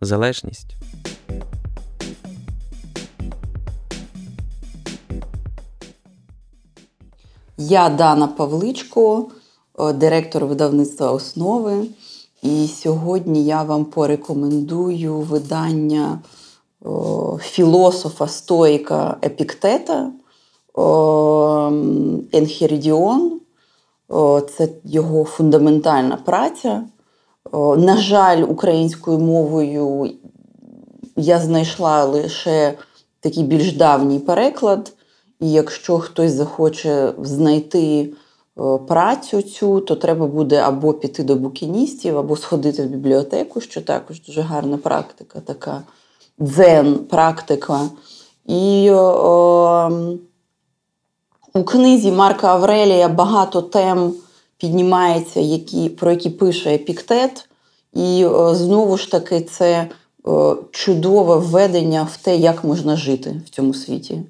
залежність. Я Дана Павличко, е, директор видавництва основи. І сьогодні я вам порекомендую видання філософа стоїка Епіктета Енхерідіон. Це його фундаментальна праця. На жаль, українською мовою я знайшла лише такий більш давній переклад. І якщо хтось захоче знайти працю цю, то треба буде або піти до букіністів, або сходити в бібліотеку, що також дуже гарна практика, така дзен-практика. І о, у книзі Марка Аврелія багато тем піднімається, які, про які пише Епіктет. І знову ж таки, це чудове введення в те, як можна жити в цьому світі,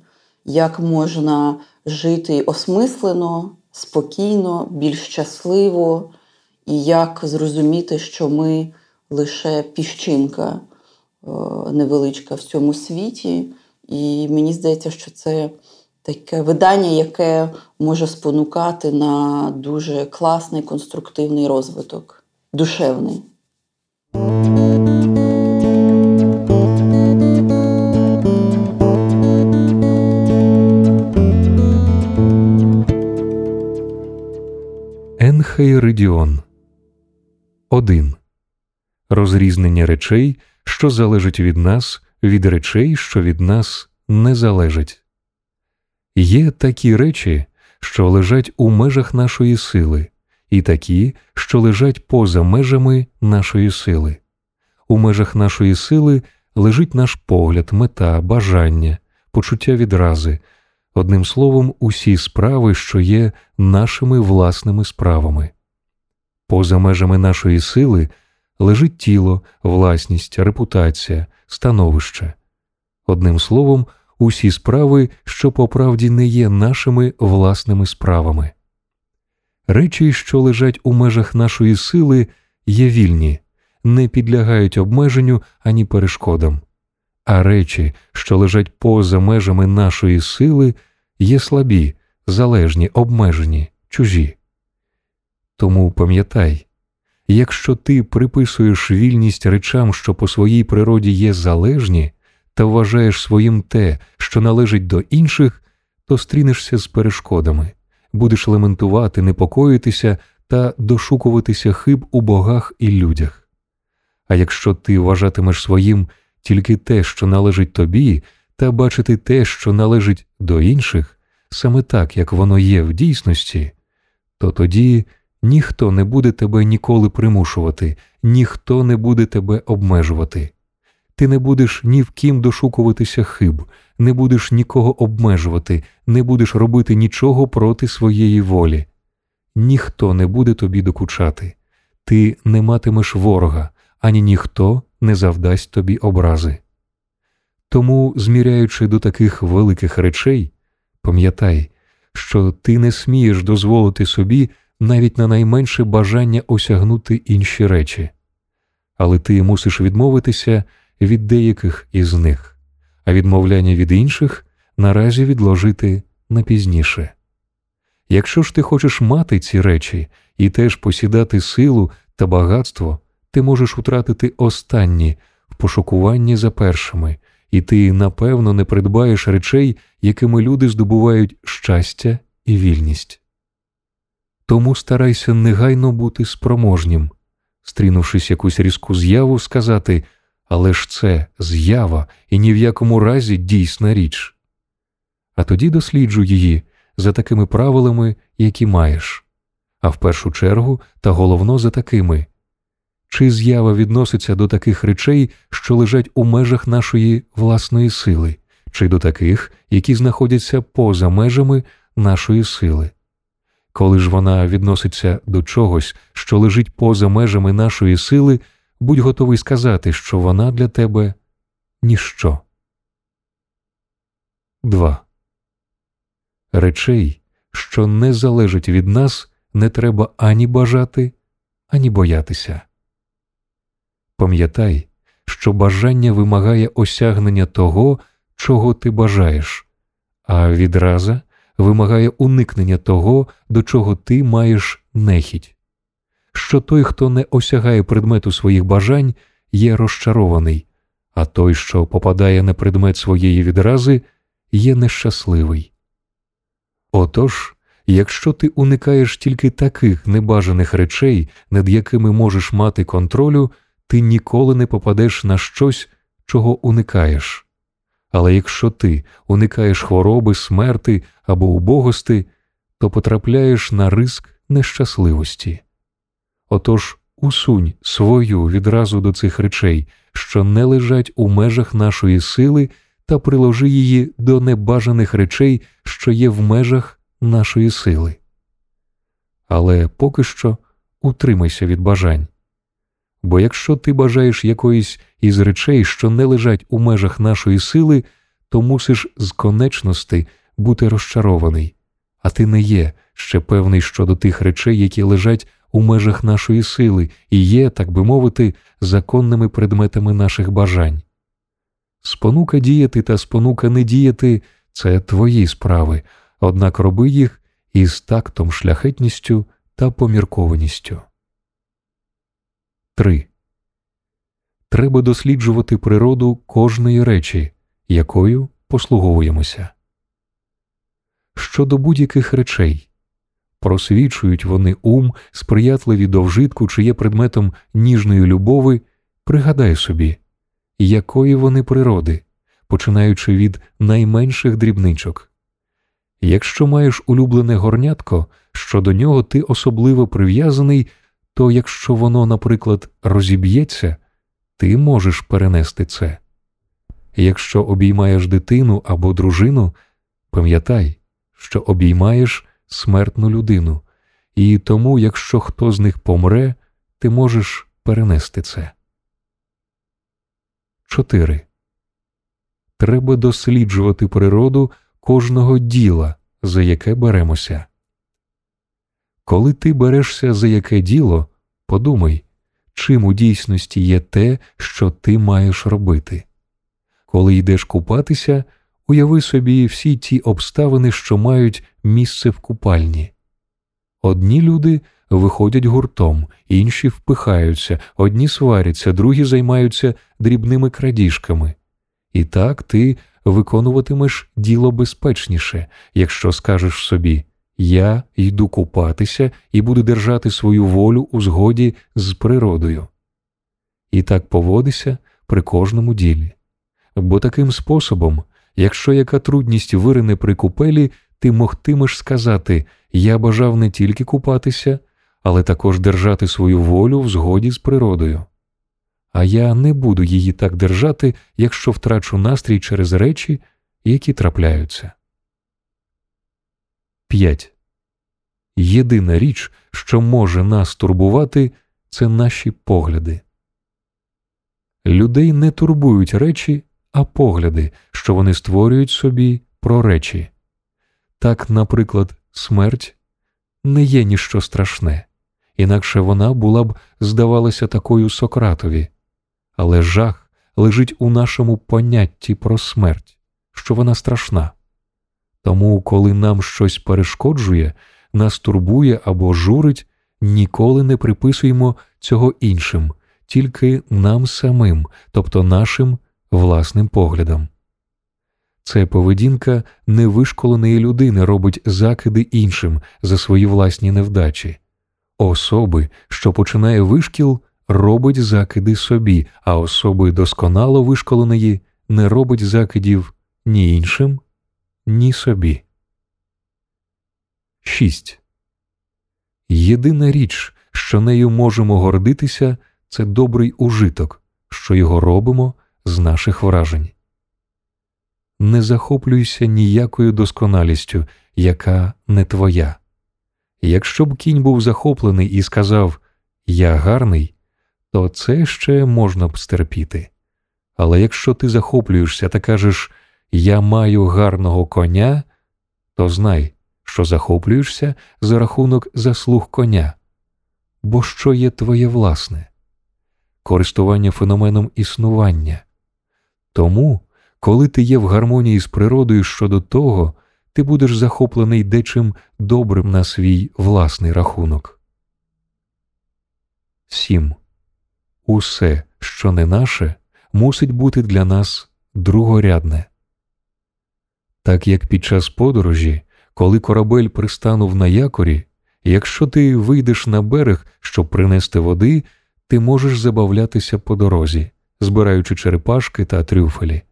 як можна жити осмислено, спокійно, більш щасливо, і як зрозуміти, що ми лише піщинка невеличка в цьому світі. І мені здається, що це таке видання, яке може спонукати на дуже класний конструктивний розвиток, душевний. Енхейридіон 1. Розрізнення речей, що залежать від нас, від речей, що від нас не залежать. Є такі речі, що лежать у межах нашої сили, і такі, що лежать поза межами нашої сили. У межах нашої сили лежить наш погляд, мета, бажання, почуття відрази, одним словом, усі справи, що є нашими власними справами. Поза межами нашої сили лежить тіло, власність, репутація, становище. Одним словом, усі справи, що по правді не є нашими власними справами. Речі, що лежать у межах нашої сили, є вільні, не підлягають обмеженню ані перешкодам, а речі, що лежать поза межами нашої сили, є слабі, залежні, обмежені, чужі. Тому пам'ятай, якщо ти приписуєш вільність речам, що по своїй природі є залежні, та вважаєш своїм те, що належить до інших, то стрінешся з перешкодами, будеш лементувати, непокоїтися та дошукуватися хиб у богах і людях. А якщо ти вважатимеш своїм тільки те, що належить тобі, та бачити те, що належить до інших, саме так, як воно є в дійсності, то тоді ніхто не буде тебе ніколи примушувати, ніхто не буде тебе обмежувати. Ти не будеш ні в ким дошукуватися хиб, не будеш нікого обмежувати, не будеш робити нічого проти своєї волі. Ніхто не буде тобі докучати, ти не матимеш ворога, ані ніхто не завдасть тобі образи. Тому, зміряючи до таких великих речей, пам'ятай, що ти не смієш дозволити собі навіть на найменше бажання осягнути інші речі, але ти мусиш відмовитися від деяких із них, а відмовляння від інших наразі відложити на пізніше. Якщо ж ти хочеш мати ці речі і теж посідати силу та багатство, ти можеш втратити останні в пошукуванні за першими, і ти напевно не придбаєш речей, якими люди здобувають щастя і вільність. Тому старайся негайно бути спроможнім, стрінувшись якусь різку з'яву, сказати але ж це з'ява і ні в якому разі дійсна річ. А тоді досліджуй її за такими правилами, які маєш, а в першу чергу та головно за такими чи з'ява відноситься до таких речей, що лежать у межах нашої власної сили, чи до таких, які знаходяться поза межами нашої сили. Коли ж вона відноситься до чогось, що лежить поза межами нашої сили, будь готовий сказати, що вона для тебе ніщо. 2. Речей, що не залежать від нас, не треба ані бажати, ані боятися. Пам'ятай, що бажання вимагає осягнення того, чого ти бажаєш, а відраза вимагає уникнення того, до чого ти маєш нехідь. Що той, хто не осягає предмету своїх бажань, є розчарований, а той, що попадає на предмет своєї відрази, є нещасливий. Отож, якщо ти уникаєш тільки таких небажаних речей, над якими можеш мати контролю, ти ніколи не попадеш на щось, чого уникаєш. Але якщо ти уникаєш хвороби, смерти або убогости, то потрапляєш на риск нещасливості. Отож усунь свою відразу до цих речей, що не лежать у межах нашої сили, та приложи її до небажаних речей, що є в межах нашої сили. Але поки що утримайся від бажань. Бо якщо ти бажаєш якоїсь із речей, що не лежать у межах нашої сили, то мусиш з конечності бути розчарований, а ти не є ще певний щодо тих речей, які лежать у межах нашої сили і є, так би мовити, законними предметами наших бажань. Спонука діяти та спонука не діяти це твої справи, однак роби їх із тактом, шляхетністю та поміркованістю. 3. Треба досліджувати природу кожної речі, якою послуговуємося. Щодо будь-яких речей просвічують вони ум, сприятливі до вжитку, чи є предметом ніжної любови, пригадай собі, якої вони природи, починаючи від найменших дрібничок. Якщо маєш улюблене горнятко, що до нього ти особливо прив'язаний, то якщо воно, наприклад, розіб'ється, ти можеш перенести це. Якщо обіймаєш дитину або дружину, пам'ятай, що обіймаєш смертну людину, і тому, якщо хто з них помре, ти можеш перенести це. 4. Треба досліджувати природу кожного діла, за яке беремося. Коли ти берешся за яке діло, подумай, чим у дійсності є те, що ти маєш робити. Коли йдеш купатися, уяви собі всі ті обставини, що мають місце в купальні. Одні люди виходять гуртом, інші впихаються, одні сваряться, другі займаються дрібними крадіжками. І так ти виконуватимеш діло безпечніше, якщо скажеш собі Я йду купатися і буду держати свою волю у згоді з природою. І так поводися при кожному ділі. Бо таким способом, якщо яка трудність вирине при купелі, ти могтимеш сказати Я бажав не тільки купатися, але також держати свою волю в згоді з природою а я не буду її так держати, якщо втрачу настрій через речі, які трапляються. 5. Єдина річ, що може нас турбувати, це наші погляди. Людей не турбують речі, а погляди, що вони створюють собі про речі. Так, наприклад, смерть не є ніщо страшне, інакше вона була б, здавалася, такою Сократові, але жах лежить у нашому понятті про смерть, що вона страшна. Тому, коли нам щось перешкоджує, нас турбує або журить, ніколи не приписуємо цього іншим, тільки нам самим, тобто нашим власним поглядам. Це поведінка невишколеної людини робить закиди іншим за свої власні невдачі. Особи, що починає вишкіл, робить закиди собі, а особи досконало вишколеної не робить закидів ні іншим, ні собі. 6. Єдина річ, що нею можемо гордитися, це добрий ужиток, що його робимо з наших вражень. Не захоплюйся ніякою досконалістю, яка не твоя. Якщо б кінь був захоплений і сказав Я гарний, то це ще можна б стерпіти. Але якщо ти захоплюєшся та кажеш Я маю гарного коня, то знай, що захоплюєшся за рахунок заслуг коня. Бо що є твоє власне? Користування феноменом існування. Тому, коли ти є в гармонії з природою щодо того, ти будеш захоплений дечим добрим на свій власний рахунок. 7. Усе, що не наше, мусить бути для нас другорядне. Так як під час подорожі, коли корабель пристанув на якорі, якщо ти вийдеш на берег, щоб принести води, ти можеш забавлятися по дорозі, збираючи черепашки та трюфелі,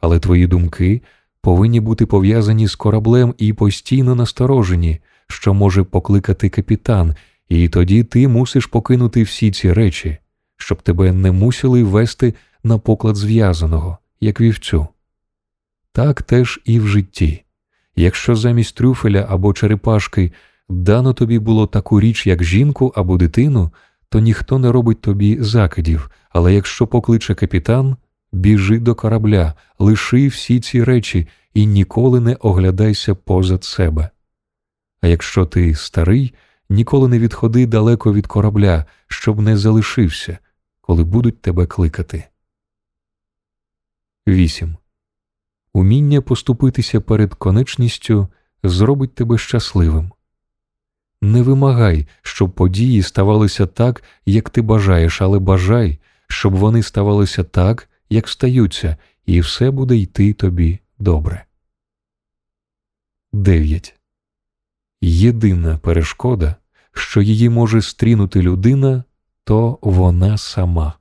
але твої думки повинні бути пов'язані з кораблем і постійно насторожені, що може покликати капітан, і тоді ти мусиш покинути всі ці речі, щоб тебе не мусили вести на поклад зв'язаного, як вівцю. Так теж і в житті. Якщо замість трюфеля або черепашки дано тобі було таку річ, як жінку або дитину, то ніхто не робить тобі закидів, але якщо покличе капітан, біжи до корабля, лиши всі ці речі і ніколи не оглядайся позад себе. А якщо ти старий, ніколи не відходи далеко від корабля, щоб не залишився, коли будуть тебе кликати. 8. Уміння поступитися перед конечністю зробить тебе щасливим. Не вимагай, щоб події ставалися так, як ти бажаєш, але бажай, щоб вони ставалися так, як стаються, і все буде йти тобі добре. 9. Єдина перешкода, що її може стрінути людина, то вона сама.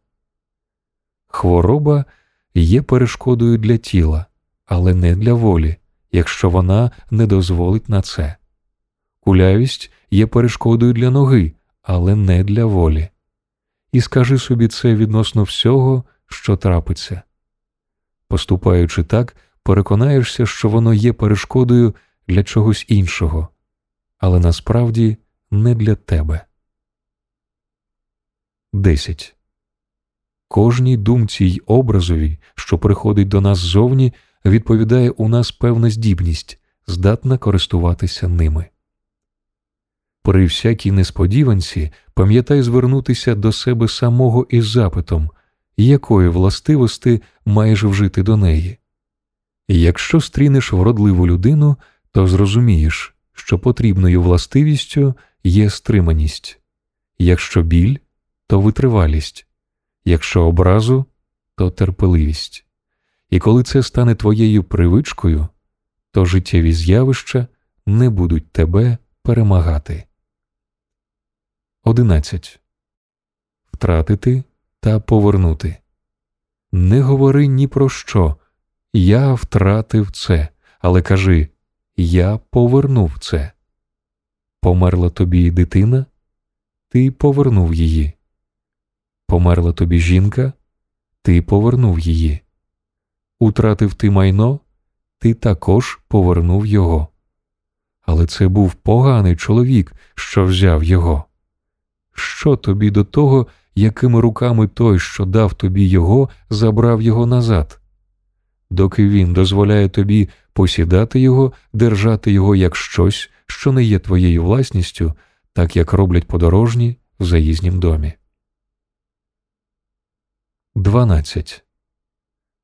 Хвороба є перешкодою для тіла, але не для волі, якщо вона не дозволить на це. Кулявість є перешкодою для ноги, але не для волі. І скажи собі це відносно всього, що трапиться. Поступаючи так, переконаєшся, що воно є перешкодою для чогось іншого, але насправді не для тебе. 10. Кожній думці й образові, що приходить до нас ззовні, відповідає у нас певна здібність, здатна користуватися ними. При всякій несподіванці пам'ятай звернутися до себе самого із запитом, якої властивості маєш вжити до неї. Якщо стрінеш вродливу людину, то зрозумієш, що потрібною властивістю є стриманість, якщо біль, то витривалість, якщо образу, то терпеливість. І коли це стане твоєю привичкою, то життєві з'явища не будуть тебе перемагати. 11. Втратити та повернути. Не говори ні про що. Я втратив це, але кажи Я повернув це. Померла тобі дитина, ти повернув її. Померла тобі жінка, ти повернув її. Утратив ти майно, ти також повернув його. Але це був поганий чоловік, що взяв його. Що тобі до того, якими руками той, що дав тобі його, забрав його назад? Доки він дозволяє тобі посідати його, держати його як щось, що не є твоєю власністю, так як роблять подорожні в заїзнім домі. 12.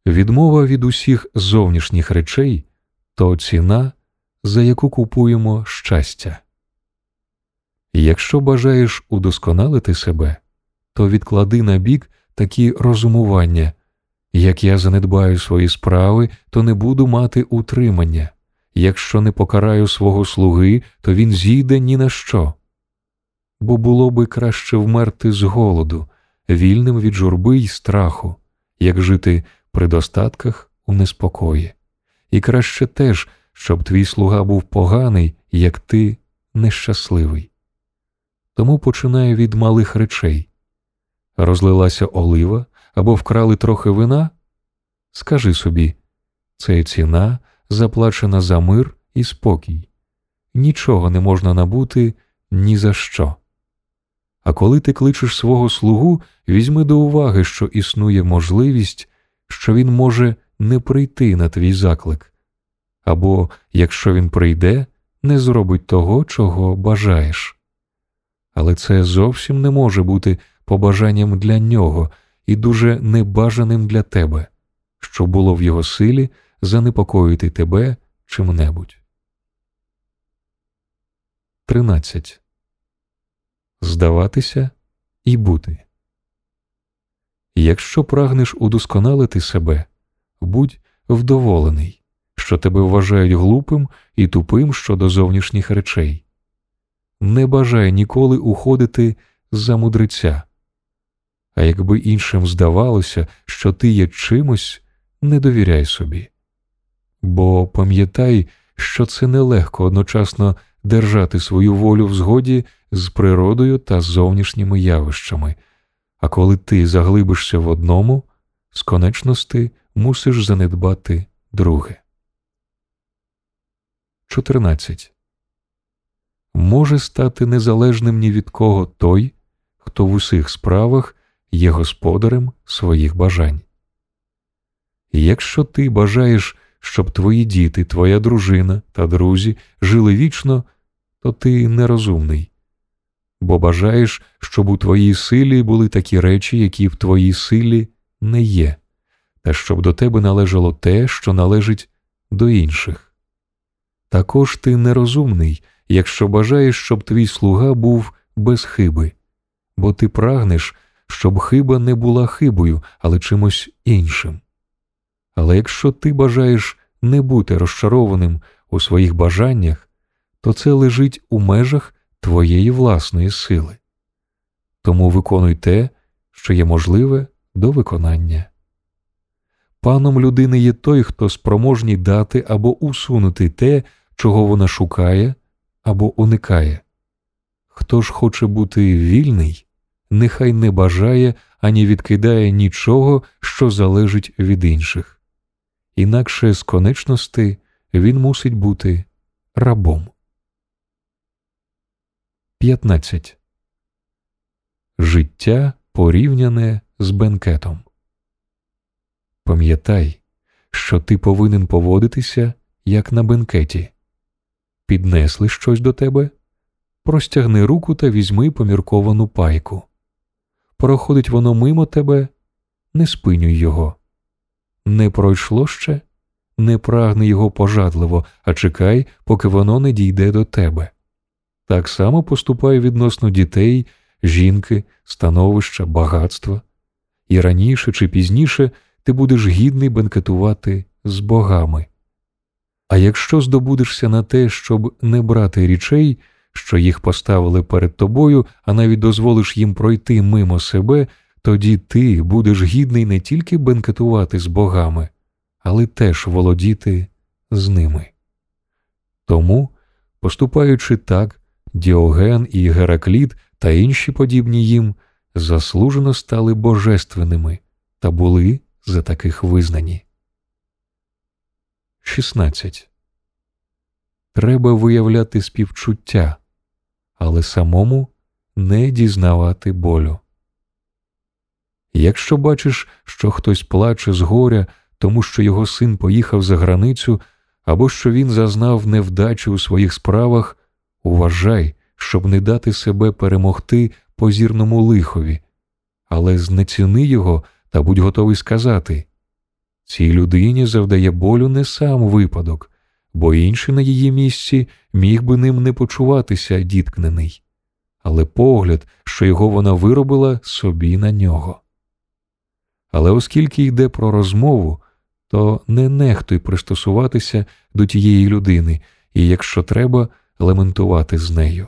Відмова від усіх зовнішніх речей то ціна, за яку купуємо щастя. Якщо бажаєш удосконалити себе, то відклади на бік такі розумування як я занедбаю свої справи, то не буду мати утримання. Якщо не покараю свого слуги, то він зійде ні на що. Бо було би краще вмерти з голоду, вільним від журби й страху, як жити при достатках у неспокої, і краще теж, щоб твій слуга був поганий, як ти нещасливий. Тому починаю від малих речей. Розлилася олива або вкрали трохи вина? Скажи собі, це ціна заплачена за мир і спокій. Нічого не можна набути ні за що. А коли ти кличеш свого слугу, візьми до уваги, що існує можливість, що він може не прийти на твій заклик, або, якщо він прийде, не зробить того, чого бажаєш. Але це зовсім не може бути побажанням для нього і дуже небажаним для тебе, що було в його силі занепокоїти тебе чим-небудь. 13. Здаватися і бути. Якщо прагнеш удосконалити себе, будь вдоволений, що тебе вважають глупим і тупим щодо зовнішніх речей. Не бажай ніколи уходити за мудреця. А якби іншим здавалося, що ти є чимось, не довіряй собі. Бо пам'ятай, що це нелегко одночасно держати свою волю в згоді з природою та зовнішніми явищами, а коли ти заглибишся в одному, з конечності мусиш занедбати друге. 14. Може стати незалежним ні від кого той, хто в усіх справах є господарем своїх бажань. І якщо ти бажаєш, щоб твої діти, твоя дружина та друзі жили вічно, то ти нерозумний, бо бажаєш, щоб у твоїй силі були такі речі, які в твоїй силі не є, та щоб до тебе належало те, що належить до інших. Також ти нерозумний, якщо бажаєш, щоб твій слуга був без хиби, бо ти прагнеш, щоб хиба не була хибою, але чимось іншим. Але якщо ти бажаєш не бути розчарованим у своїх бажаннях, то це лежить у межах твоєї власної сили. Тому виконуй те, що є можливе до виконання. Паном людини є той, хто спроможний дати або усунути те, чого вона шукає або уникає. Хто ж хоче бути вільний, нехай не бажає ані відкидає нічого, що залежить від інших. Інакше з конечності він мусить бути рабом. 15. Життя порівняне з бенкетом. Пам'ятай, що ти повинен поводитися як на бенкеті. Піднесли щось до тебе, простягни руку та візьми помірковану пайку. Проходить воно мимо тебе, не спинюй його. Не пройшло ще, не прагни його пожадливо, а чекай, поки воно не дійде до тебе. Так само поступай відносно дітей, жінки, становища, багатства, і раніше чи пізніше ти будеш гідний бенкетувати з богами. А якщо здобудешся на те, щоб не брати річей, що їх поставили перед тобою, а навіть дозволиш їм пройти мимо себе, тоді ти будеш гідний не тільки бенкетувати з богами, але теж володіти з ними. Тому, поступаючи так, Діоген і Геракліт та інші подібні їм заслужено стали божественними та були за таких визнані. 16. Треба виявляти співчуття, але самому не дізнавати болю. Якщо бачиш, що хтось плаче з горя, тому що його син поїхав за границю, або що він зазнав невдачі у своїх справах, уважай, щоб не дати себе перемогти позірному лихові, але знеціни його та будь готовий сказати цій людині завдає болю не сам випадок, бо інший на її місці міг би ним не почуватися діткнений, але погляд, що його вона виробила собі на нього. Але оскільки йде про розмову, то не нехтуй пристосуватися до тієї людини і, якщо треба, лементувати з нею.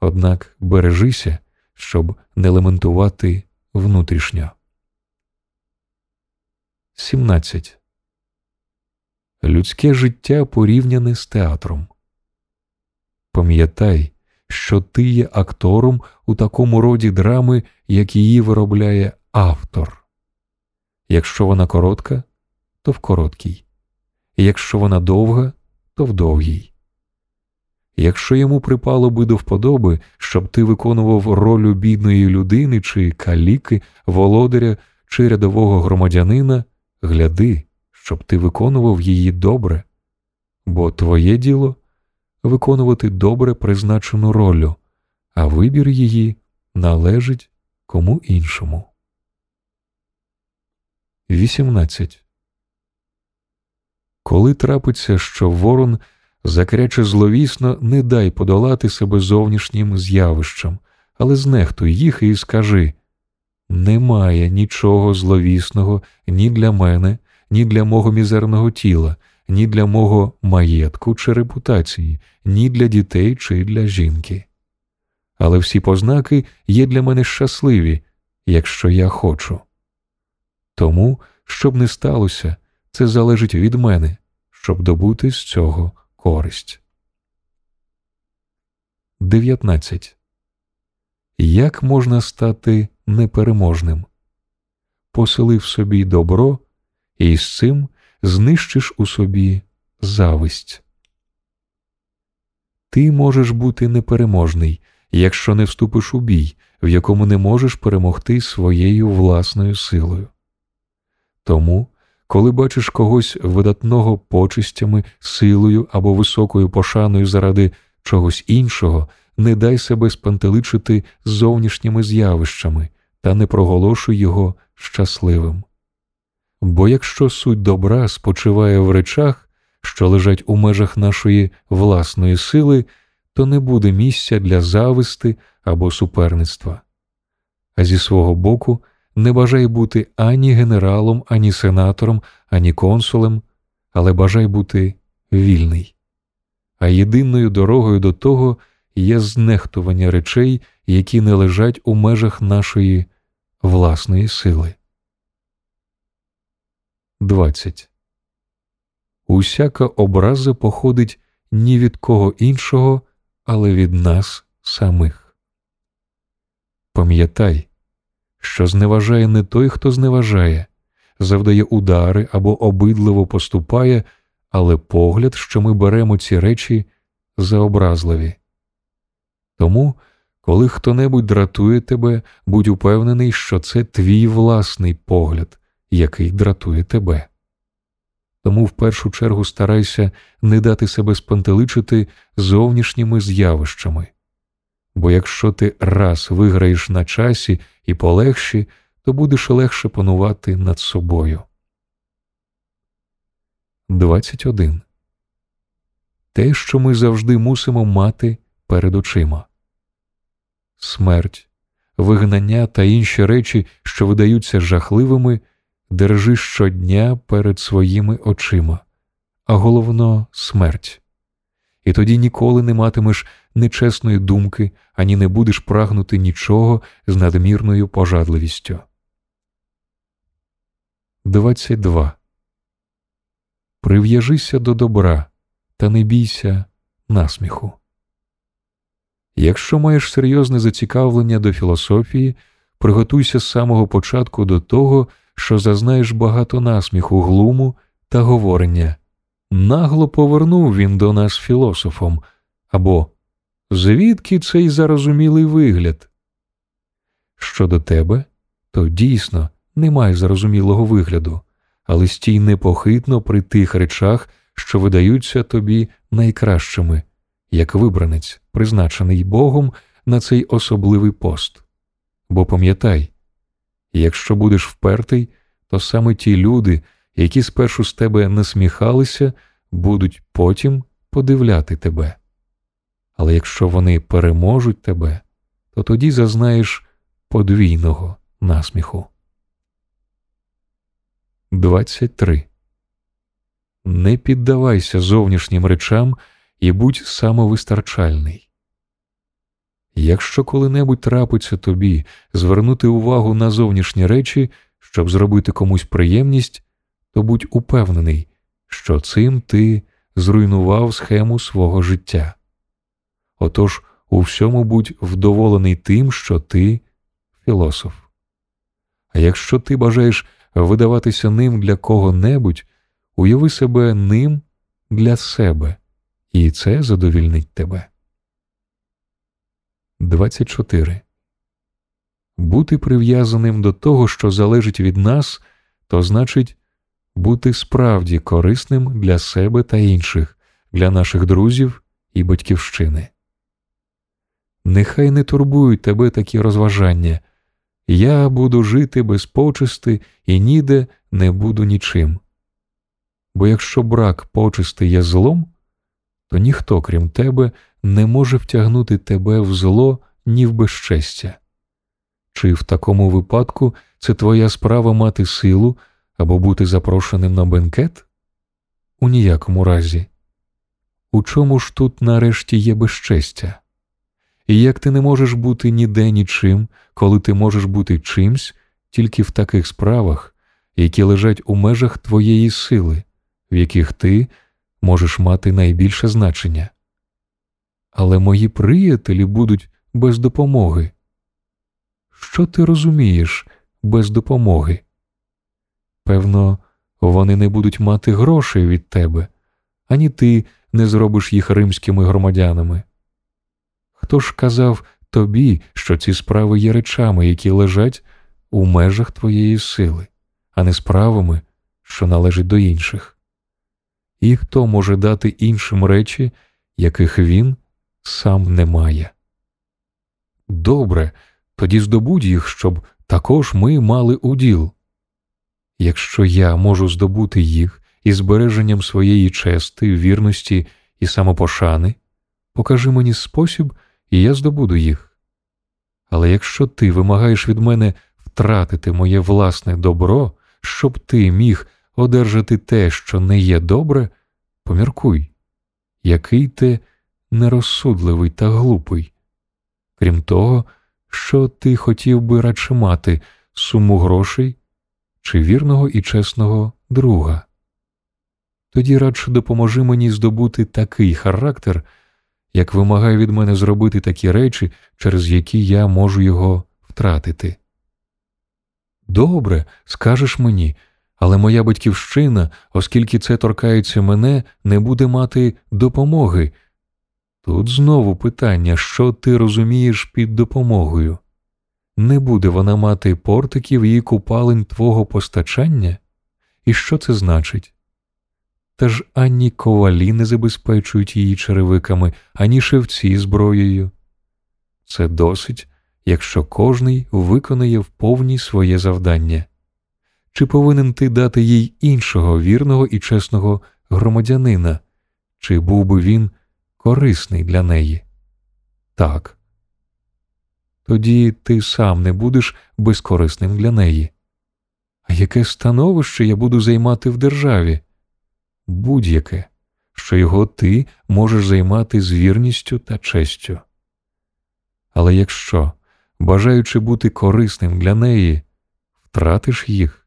Однак бережися, щоб не лементувати внутрішньо. 17. Людське життя порівняне з театром. Пам'ятай, що ти є актором у такому роді драми, як її виробляє автор. Якщо вона коротка, то в короткій, якщо вона довга, то в довгій. Якщо йому припало би до вподоби, щоб ти виконував роль бідної людини чи каліки, володаря чи рядового громадянина, гляди, щоб ти виконував її добре, бо твоє діло виконувати добре призначену роль, а вибір її належить кому іншому. 18. Коли трапиться, що ворон закряче зловісно, не дай подолати себе зовнішнім з'явищем, але знехтуй їх і скажи немає нічого зловісного ні для мене, ні для мого мізерного тіла, ні для мого маєтку чи репутації, ні для дітей чи для жінки. Але всі познаки є для мене щасливі, якщо я хочу. Тому, щоб не сталося, це залежить від мене, щоб добути з цього користь. 19. Як можна стати непереможним? Посели в собі добро, і з цим знищиш у собі зависть. Ти можеш бути непереможний, якщо не вступиш у бій, в якому не можеш перемогти своєю власною силою. Тому, коли бачиш когось видатного почистями, силою або високою пошаною заради чогось іншого, не дай себе спантеличити зовнішніми з'явищами та не проголошуй його щасливим. Бо якщо суть добра спочиває в речах, що лежать у межах нашої власної сили, то не буде місця для зависти або суперництва. А зі свого боку не бажай бути ані генералом, ані сенатором, ані консулем, але бажай бути вільний. А єдиною дорогою до того є знехтування речей, які не лежать у межах нашої власної сили. 20. Усяка образа походить ні від кого іншого, але від нас самих. Пам'ятай, що зневажає не той, хто зневажає, завдає удари або обидливо поступає, але погляд, що ми беремо ці речі за образливі. Тому, коли хто небудь дратує тебе, будь упевнений, що це твій власний погляд, який дратує тебе. Тому в першу чергу старайся не дати себе спантеличити зовнішніми з'явищами. Бо якщо ти раз виграєш на часі і полегші, то будеш легше панувати над собою. 21. Те, що ми завжди мусимо мати перед очима смерть, вигнання та інші речі, що видаються жахливими, держи щодня перед своїми очима, а головно смерть. І тоді ніколи не матимеш нечесної думки, ані не будеш прагнути нічого з надмірною пожадливістю. 22. Прив'яжися до добра та не бійся насміху. Якщо маєш серйозне зацікавлення до філософії, приготуйся з самого початку до того, що зазнаєш багато насміху, глуму та говорення. Нагло повернув він до нас філософом або звідки цей зарозумілий вигляд? Щодо тебе, то дійсно немає зарозумілого вигляду, але стій непохитно при тих речах, що видаються тобі найкращими, як вибранець, призначений Богом на цей особливий пост. Бо пам'ятай, якщо будеш впертий, то саме ті люди, які спершу з тебе насміхалися, будуть потім подивляти тебе. Але якщо вони переможуть тебе, то тоді зазнаєш подвійного насміху. 23. Не піддавайся зовнішнім речам і будь самовистарчальний. Якщо коли-небудь трапиться тобі звернути увагу на зовнішні речі, щоб зробити комусь приємність, то будь упевнений, що цим ти зруйнував схему свого життя. Отож у всьому будь вдоволений тим, що ти філософ. А якщо ти бажаєш видаватися ним для кого-небудь, уяви себе ним для себе, і це задовільнить тебе. 24. Бути прив'язаним до того, що залежить від нас, то значить бути справді корисним для себе та інших, для наших друзів і батьківщини. Нехай не турбують тебе такі розважання. Я буду жити без почисти і ніде не буду нічим. Бо якщо брак почисти є злом, то ніхто, крім тебе, не може втягнути тебе в зло ні в безчестя. Чи в такому випадку це твоя справа мати силу або бути запрошеним на бенкет? У ніякому разі. У чому ж тут нарешті є безчестя? І як ти не можеш бути ніде нічим, коли ти можеш бути чимсь тільки в таких справах, які лежать у межах твоєї сили, в яких ти можеш мати найбільше значення? Але мої приятелі будуть без допомоги. Що ти розумієш без допомоги? Певно, вони не будуть мати грошей від тебе, ані ти не зробиш їх римськими громадянами. Хто ж казав тобі, що ці справи є речами, які лежать у межах твоєї сили, а не справами, що належать до інших? І хто може дати іншим речі, яких він сам не має? Добре, тоді здобудь їх, щоб також ми мали уділ. Якщо я можу здобути їх із збереженням своєї чести, вірності і самопошани, покажи мені спосіб, і я здобуду їх. Але якщо ти вимагаєш від мене втратити моє власне добро, щоб ти міг одержати те, що не є добре, поміркуй, який ти нерозсудливий та глупий. Крім того, що ти хотів би радше мати суму грошей чи вірного і чесного друга. Тоді радше допоможи мені здобути такий характер, як вимагає від мене зробити такі речі, через які я можу його втратити. Добре, скажеш мені, але моя батьківщина, оскільки це торкається мене, не буде мати допомоги. Тут знову питання, що ти розумієш під допомогою? Не буде вона мати портиків і купалень твого постачання? І що це значить? Та ж ані ковалі не забезпечують її черевиками, ані шевці зброєю. Це досить, якщо кожний виконає в повні своє завдання. Чи повинен ти дати їй іншого вірного і чесного громадянина, чи був би він корисний для неї? Так. Тоді ти сам не будеш безкорисним для неї. А яке становище я буду займати в державі? Будь-яке, що його ти можеш займати з вірністю та честю. Але якщо, бажаючи бути корисним для неї, втратиш їх,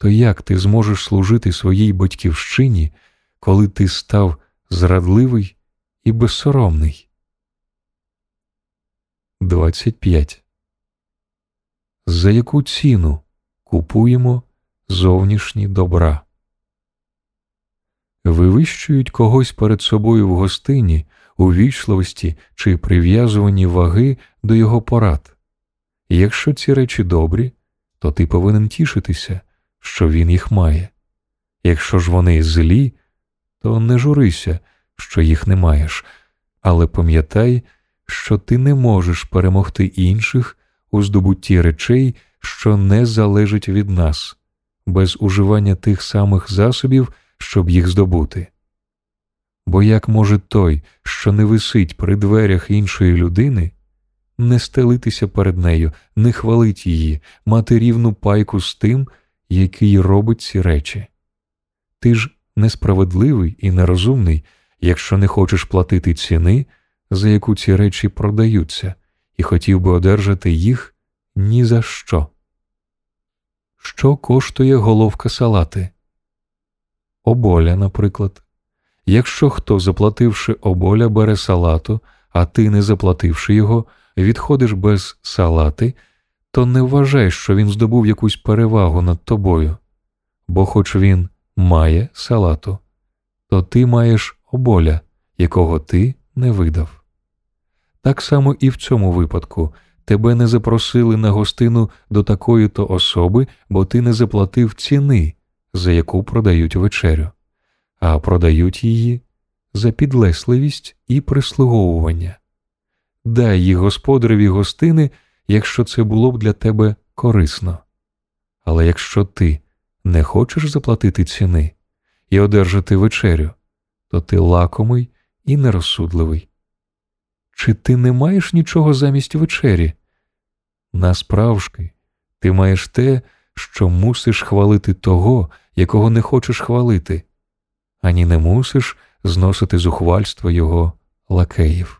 то як ти зможеш служити своїй батьківщині, коли ти став зрадливий і безсоромний? 25. За яку ціну купуємо зовнішні добра? Вивищують когось перед собою в гостині, у вічливості чи прив'язуванні ваги до його порад. Якщо ці речі добрі, то ти повинен тішитися, що він їх має. Якщо ж вони злі, то не журися, що їх не маєш, але пам'ятай, що ти не можеш перемогти інших у здобутті речей, що не залежать від нас, без уживання тих самих засобів, щоб їх здобути. Бо як може той, що не висить при дверях іншої людини, не стелитися перед нею, не хвалить її, мати рівну пайку з тим, який робить ці речі? Ти ж несправедливий і нерозумний, якщо не хочеш платити ціни за яку ці речі продаються, і хотів би одержати їх ні за що. Що коштує головка салати? Оболя, наприклад. Якщо хто, заплативши оболя, бере салату, а ти, не заплативши його, відходиш без салати, то не вважай, що він здобув якусь перевагу над тобою, бо, хоч він має салату, то ти маєш оболя, якого ти не видав. Так само і в цьому випадку тебе не запросили на гостину до такої то особи, бо ти не заплатив ціни, за яку продають вечерю, а продають її за підлесливість і прислуговування. Дай їй господареві гостини, якщо це було б для тебе корисно. Але якщо ти не хочеш заплатити ціни і одержати вечерю, то ти лакомий і нерозсудливий. Чи ти не маєш нічого замість вечері? Насправжки, ти маєш те, що мусиш хвалити того, якого не хочеш хвалити, ані не мусиш зносити зухвальство його лакеїв.